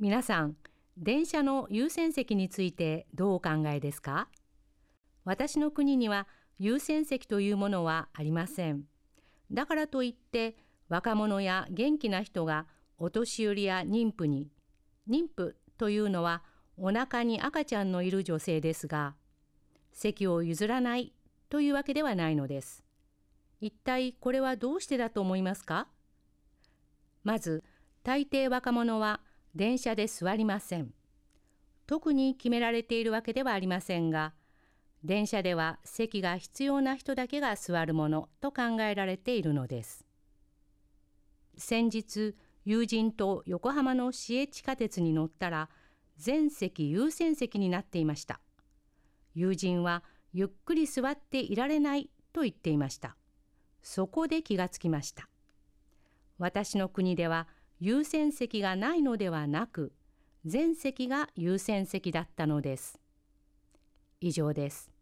皆さん、電車の優先席についてどうお考えですか？私の国には優先席というものはありません。だからといって若者や元気な人がお年寄りや妊婦に、妊婦というのはお腹に赤ちゃんのいる女性ですが、席を譲らないというわけではないのです。一体これはどうしてだと思いますか？まず、大抵若者は電車で座りません。特に決められているわけではありませんが、電車では席が必要な人だけが座るものと考えられているのです。先日、友人と横浜の市営地下鉄に乗ったら、全席優先席になっていました。友人はゆっくり座っていられないと言っていました。そこで気がつきました。私の国では優先席がないのではなく、全席が優先席だったのです。以上です。